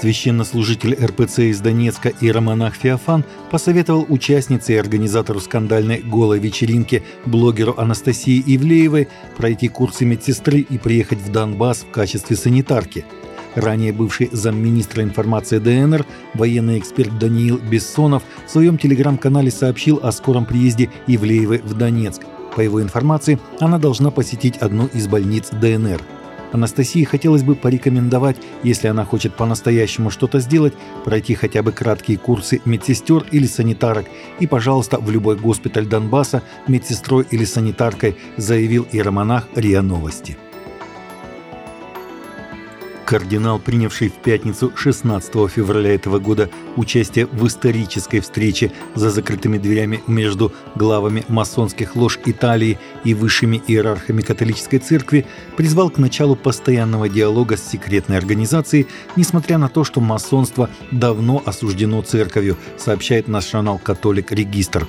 Священнослужитель РПЦ из Донецка Иеромонах Феофан посоветовал участнице и организатору скандальной голой вечеринки блогеру Анастасии Ивлеевой пройти курсы медсестры и приехать в Донбасс в качестве санитарки. Ранее бывший замминистра информации ДНР, военный эксперт Даниил Бессонов в своем телеграм-канале сообщил о скором приезде Ивлеевой в Донецк. По его информации, она должна посетить одну из больниц ДНР – Анастасии хотелось бы порекомендовать, если она хочет по-настоящему что-то сделать, пройти хотя бы краткие курсы медсестер или санитарок и, пожалуйста, в любой госпиталь Донбасса медсестрой или санитаркой, заявил иеромонах РИА Новости. Кардинал, принявший в пятницу 16 февраля этого года участие в исторической встрече за закрытыми дверями между главами масонских лож Италии и высшими иерархами католической церкви, призвал к началу постоянного диалога с секретной организацией, несмотря на то, что масонство давно осуждено церковью, сообщает National Catholic Register.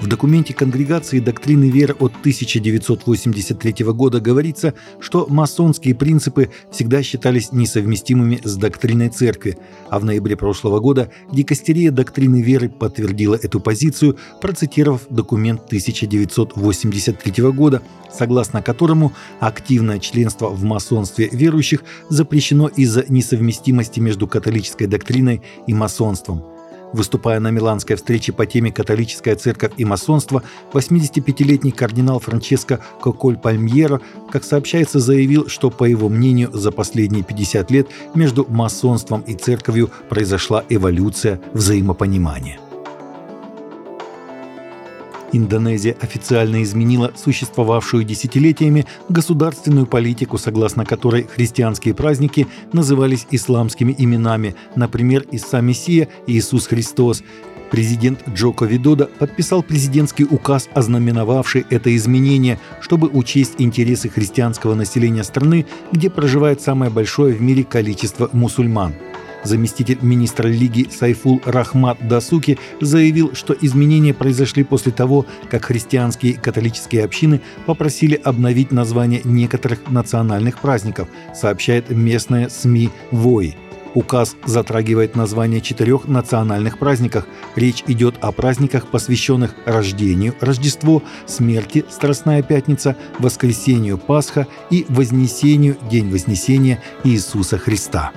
В документе Конгрегации доктрины веры от 1983 года говорится, что масонские принципы всегда считались несовместимыми с доктриной церкви, а в ноябре прошлого года Дикастерия доктрины веры подтвердила эту позицию, процитировав документ 1983 года, согласно которому активное членство в масонстве верующих запрещено из-за несовместимости между католической доктриной и масонством. Выступая на миланской встрече по теме «Католическая церковь и масонство», 85-летний кардинал Франческо Коколь Пальмьеро, как сообщается, заявил, что, по его мнению, за последние 50 лет между масонством и церковью произошла эволюция взаимопонимания. Индонезия официально изменила существовавшую десятилетиями государственную политику, согласно которой христианские праздники назывались исламскими именами, например, Иса Мессия и Иисус Христос. Президент Джоко Видода подписал президентский указ, ознаменовавший это изменение, чтобы учесть интересы христианского населения страны, где проживает самое большое в мире количество мусульман – Заместитель министра Лиги Сайфул Рахмат Дасуки заявил, что изменения произошли после того, как христианские и католические общины попросили обновить название некоторых национальных праздников, сообщает местная СМИ «Вой». Указ затрагивает название четырех национальных праздников. Речь идет о праздниках, посвященных рождению, Рождеству, смерти, Страстная Пятница, Воскресению, Пасха и Вознесению, День Вознесения Иисуса Христа.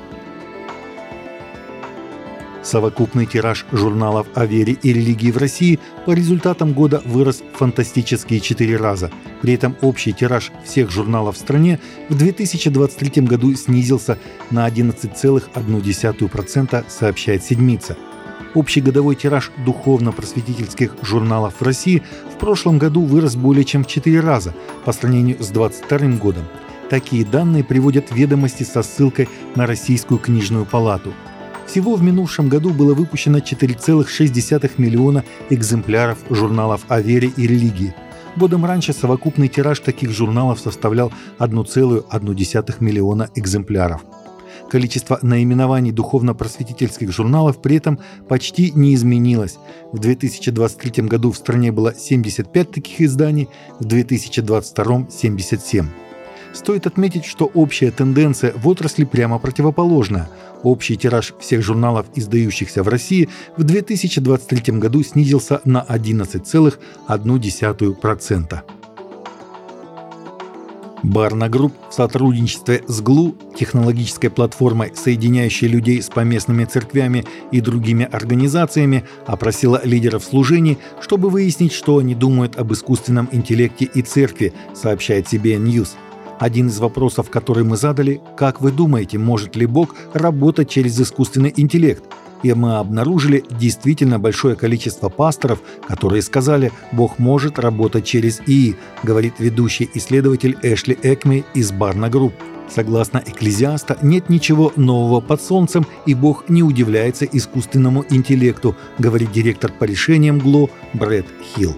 Совокупный тираж журналов о вере и религии в России по результатам года вырос фантастические четыре раза. При этом общий тираж всех журналов в стране в 2023 году снизился на 11,1%, сообщает «Седмица». Общий годовой тираж духовно-просветительских журналов в России в прошлом году вырос более чем в 4 раза по сравнению с 2022 годом. Такие данные приводят ведомости со ссылкой на Российскую книжную палату – всего в минувшем году было выпущено 4,6 миллиона экземпляров журналов о вере и религии. Годом раньше совокупный тираж таких журналов составлял 1,1 миллиона экземпляров. Количество наименований духовно-просветительских журналов при этом почти не изменилось. В 2023 году в стране было 75 таких изданий, в 2022 – 77. Стоит отметить, что общая тенденция в отрасли прямо противоположная. Общий тираж всех журналов, издающихся в России, в 2023 году снизился на 11,1%. Barna Group в сотрудничестве с Gloo, технологической платформой, соединяющей людей с поместными церквями и другими организациями, опросила лидеров служений, чтобы выяснить, что они думают об искусственном интеллекте и церкви, сообщает CBN News. Один из вопросов, который мы задали, как вы думаете, может ли Бог работать через искусственный интеллект? И мы обнаружили действительно большое количество пасторов, которые сказали, Бог может работать через ИИ, говорит ведущий исследователь Эшли Экми из Barna Group. Согласно Экклезиаста, нет ничего нового под солнцем, и Бог не удивляется искусственному интеллекту, говорит директор по решениям Gloo Брэд Хилл.